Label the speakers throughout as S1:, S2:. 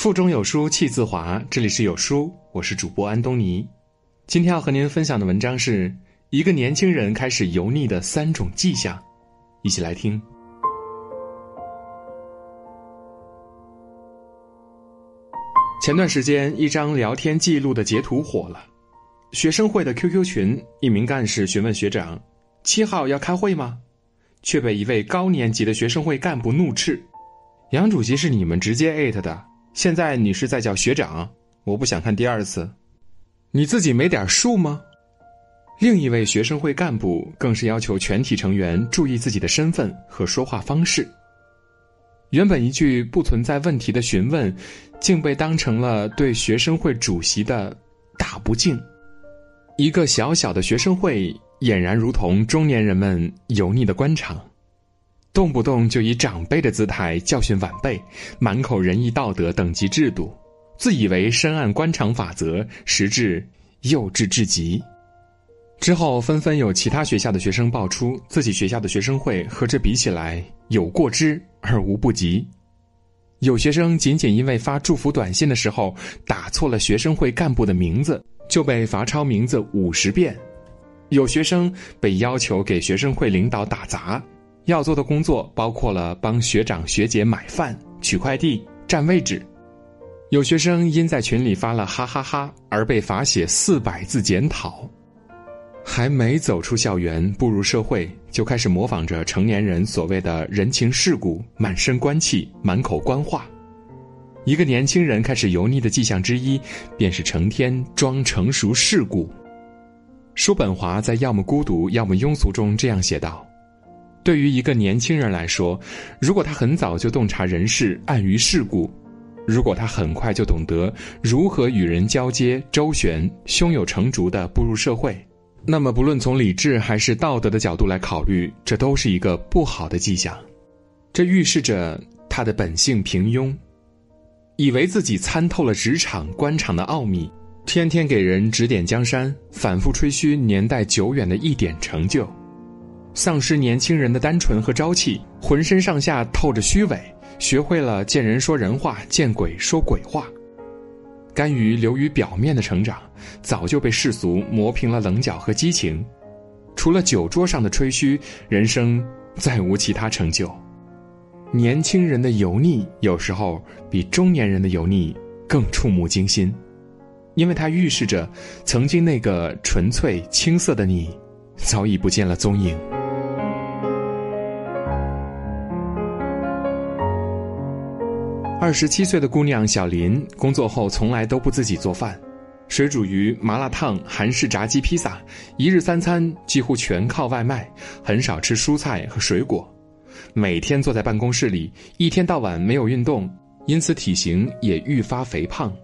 S1: 腹中有书气自华，这里是有书，我是主播安东尼。今天要和您分享的文章是一个年轻人开始油腻的三种迹象，一起来听。前段时间，一张聊天记录的截图火了。学生会的 QQ 群，一名干事询问学长：“七号要开会吗？”却被一位高年级的学生会干部怒斥：“杨主席是你们直接艾特的。”现在你是在叫学长，我不想看第二次。你自己没点数吗？另一位学生会干部更是要求全体成员注意自己的身份和说话方式。原本一句不存在问题的询问，竟被当成了对学生会主席的大不敬。一个小小的学生会，俨然如同中年人们油腻的官场。动不动就以长辈的姿态教训晚辈，满口仁义道德等级制度，自以为深谙官场法则，实质幼稚至极。之后纷纷有其他学校的学生爆出，自己学校的学生会和这比起来有过之而无不及。有学生仅仅因为发祝福短信的时候打错了学生会干部的名字，就被罚抄名字五十遍；有学生被要求给学生会领导打杂。要做的工作包括了帮学长学姐买饭、取快递、占位置。有学生因在群里发了哈哈哈而被罚写四百字检讨。还没走出校园步入社会，就开始模仿着成年人所谓的人情世故，满身官气，满口官话。一个年轻人开始油腻的迹象之一，便是成天装成熟世故。叔本华在《要么孤独，要么庸俗》中这样写道。对于一个年轻人来说，如果他很早就洞察人事、暗于世故，如果他很快就懂得如何与人交接周旋、胸有成竹的步入社会，那么不论从理智还是道德的角度来考虑，这都是一个不好的迹象。这预示着他的本性平庸，以为自己参透了职场官场的奥秘，天天给人指点江山，反复吹嘘年代久远的一点成就。丧失年轻人的单纯和朝气，浑身上下透着虚伪，学会了见人说人话，见鬼说鬼话，甘于流于表面的成长，早就被世俗磨平了棱角和激情。除了酒桌上的吹嘘，人生再无其他成就。年轻人的油腻，有时候比中年人的油腻更触目惊心，因为它预示着曾经那个纯粹青涩的你，早已不见了踪影。二十七岁的姑娘小林，工作后从来都不自己做饭，水煮鱼、麻辣烫、韩式炸鸡、披萨，一日三餐几乎全靠外卖，很少吃蔬菜和水果，每天坐在办公室里，一天到晚没有运动，因此体型也愈发肥胖。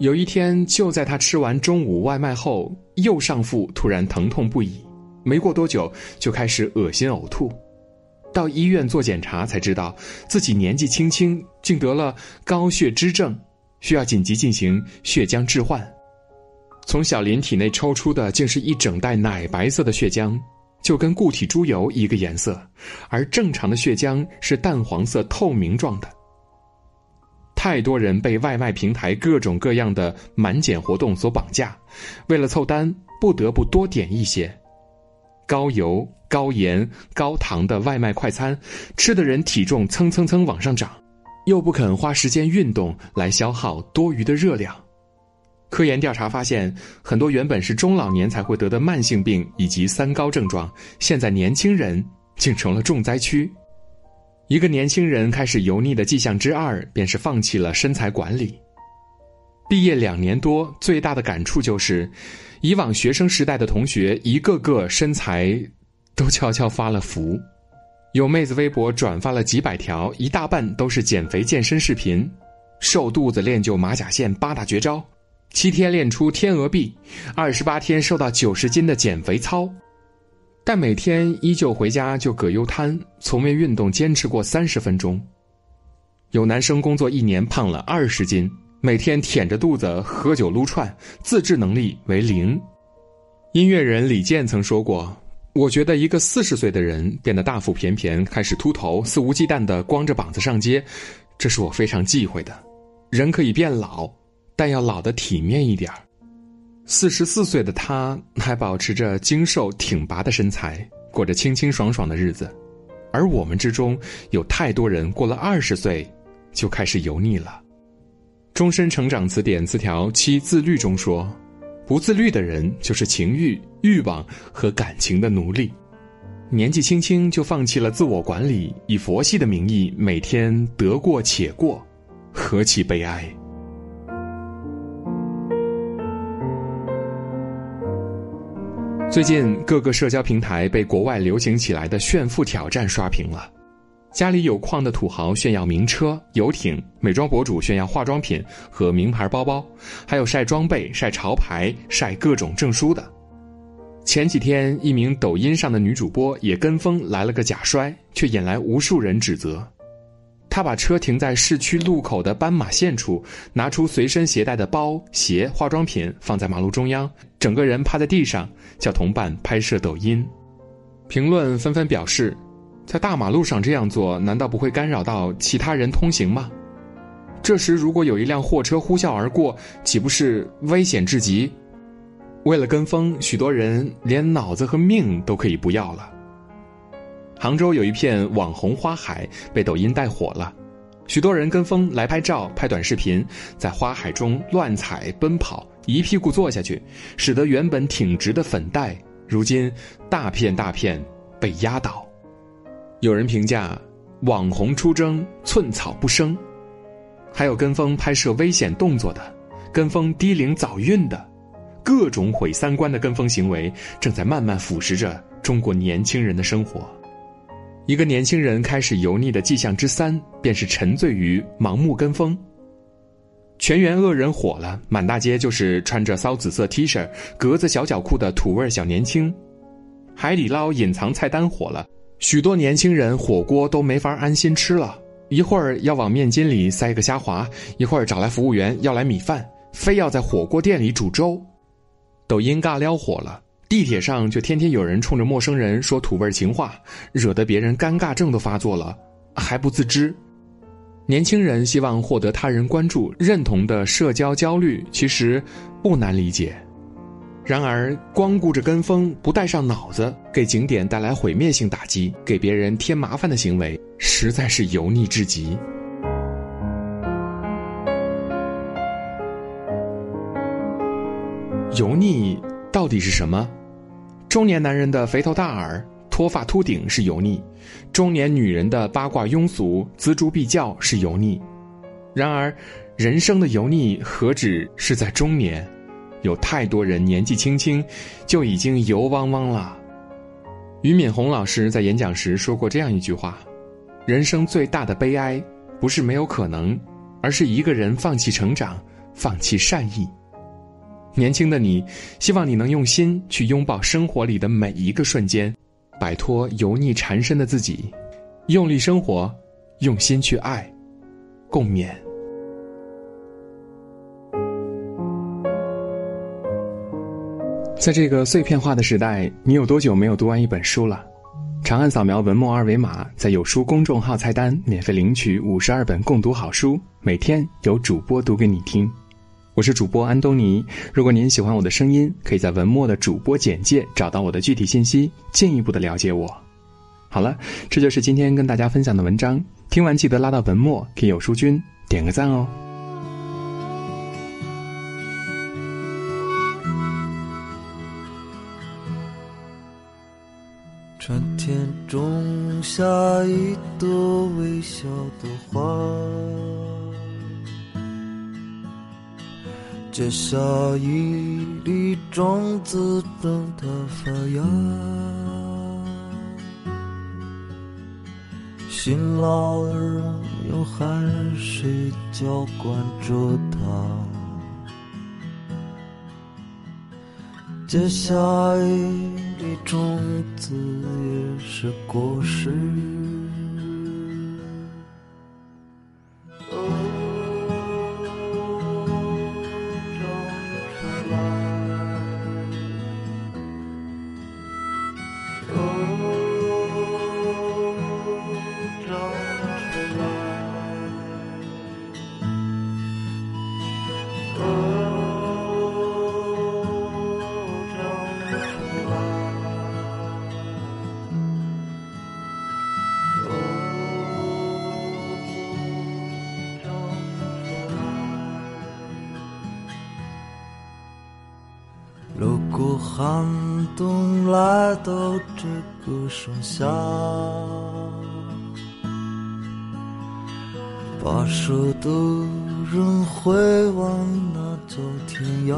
S1: 有一天，就在她吃完中午外卖后，右上腹突然疼痛不已，没过多久就开始恶心呕吐。到医院做检查才知道，自己年纪轻轻竟得了高血脂症，需要紧急进行血浆置换。从小林体内抽出的竟是一整袋奶白色的血浆，就跟固体猪油一个颜色，而正常的血浆是淡黄色透明状的。太多人被外卖平台各种各样的满减活动所绑架，为了凑单，不得不多点一些。高油、高盐、高糖的外卖快餐，吃的人体重蹭蹭蹭往上涨，又不肯花时间运动来消耗多余的热量。科研调查发现，很多原本是中老年才会得的慢性病以及三高症状，现在年轻人竟成了重灾区。一个年轻人开始油腻的迹象之二，便是放弃了身材管理。毕业两年多，最大的感触就是。以往学生时代的同学，一个个身材都悄悄发了福。有妹子微博转发了几百条，一大半都是减肥健身视频，瘦肚子练就马甲线八大绝招，七天练出天鹅臂，二十八天瘦到九十斤的减肥操。但每天依旧回家就葛优瘫，从未运动坚持过三十分钟。有男生工作一年胖了二十斤。每天舔着肚子喝酒撸串，自制能力为零。音乐人李健曾说过：“我觉得一个四十岁的人变得大腹便便，开始秃头，肆无忌惮的光着膀子上街，这是我非常忌讳的。人可以变老，但要老得体面一点儿。四十四岁的他还保持着精瘦挺拔的身材，过着清清爽爽的日子，而我们之中有太多人过了二十岁就开始油腻了。《终身成长词典》词条七自律中说：“不自律的人就是情欲、欲望和感情的奴隶。年纪轻轻就放弃了自我管理，以佛系的名义每天得过且过，何其悲哀！”最近各个社交平台被国外流行起来的炫富挑战刷屏了。家里有矿的土豪炫耀名车、游艇，美妆博主炫耀化妆品和名牌包包，还有晒装备、晒潮牌、晒各种证书的。前几天，一名抖音上的女主播也跟风来了个假摔，却引来无数人指责。她把车停在市区路口的斑马线处，拿出随身携带的包、鞋、化妆品放在马路中央，整个人趴在地上，叫同伴拍摄抖音。评论纷纷表示。在大马路上这样做，难道不会干扰到其他人通行吗？这时，如果有一辆货车呼啸而过，岂不是危险至极？为了跟风，许多人连脑子和命都可以不要了。杭州有一片网红花海被抖音带火了，许多人跟风来拍照、拍短视频，在花海中乱踩奔跑，一屁股坐下去，使得原本挺直的粉黛，如今大片大片被压倒。有人评价，网红出征寸草不生，还有跟风拍摄危险动作的，跟风低龄早孕的，各种毁三观的跟风行为正在慢慢腐蚀着中国年轻人的生活。一个年轻人开始油腻的迹象之三，便是沉醉于盲目跟风。全员恶人火了，满大街就是穿着骚紫色 T 恤、格子小脚裤的土味小年轻。海底捞隐藏菜单火了。许多年轻人火锅都没法安心吃了，一会儿要往面筋里塞个虾滑，一会儿找来服务员要来米饭，非要在火锅店里煮粥。抖音尬撩火了，地铁上就天天有人冲着陌生人说土味情话，惹得别人尴尬症都发作了，还不自知。年轻人希望获得他人关注、认同的社交焦虑，其实不难理解。然而，光顾着跟风，不带上脑子，给景点带来毁灭性打击，给别人添麻烦的行为，实在是油腻至极。油腻到底是什么？中年男人的肥头大耳、脱发秃顶是油腻；中年女人的八卦庸俗、锱铢必较是油腻。然而，人生的油腻何止是在中年？有太多人年纪轻轻就已经油汪汪了。俞敏洪老师在演讲时说过这样一句话：“人生最大的悲哀，不是没有可能，而是一个人放弃成长，放弃善意。”年轻的你，希望你能用心去拥抱生活里的每一个瞬间，摆脱油腻缠身的自己，用力生活，用心去爱，共勉。在这个碎片化的时代，你有多久没有读完一本书了？长按扫描文末二维码，在有书公众号菜单免费领取五十二本共读好书，每天有主播读给你听。我是主播安东尼。如果您喜欢我的声音，可以在文末的主播简介找到我的具体信息，进一步的了解我。好了，这就是今天跟大家分享的文章。听完记得拉到文末给有书君点个赞哦。
S2: 种下一朵微笑的花，结下一粒种子等它发芽。辛劳的人用汗水浇灌着它，结下一。粒种子也是果实。寒冬，来到这个盛夏，跋涉的人回望那叫天涯。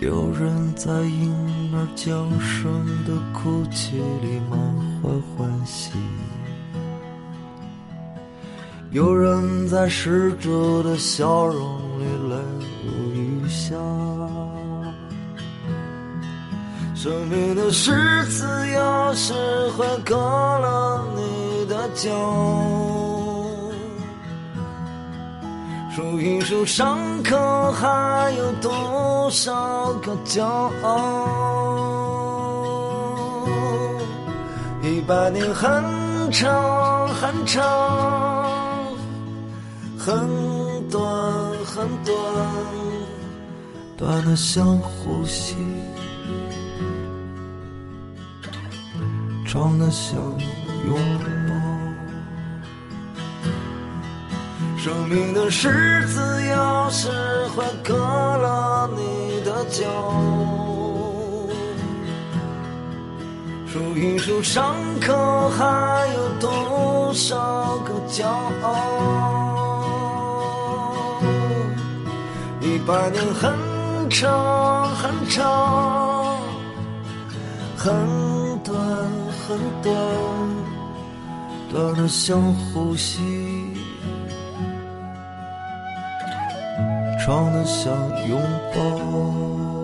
S2: 有人在婴儿降生的哭泣里满怀欢喜。有人在逝者的笑容生命的十字钥匙会割了你的脚，数一数伤口还有多少个骄傲，一百年很长很长。很短很短，短的像呼吸，长的像拥抱。生命的十字钥匙会割了你的脚，数一数伤口还有多少个骄傲。一百年很长很长，很很短，短的像呼吸，长的像拥抱。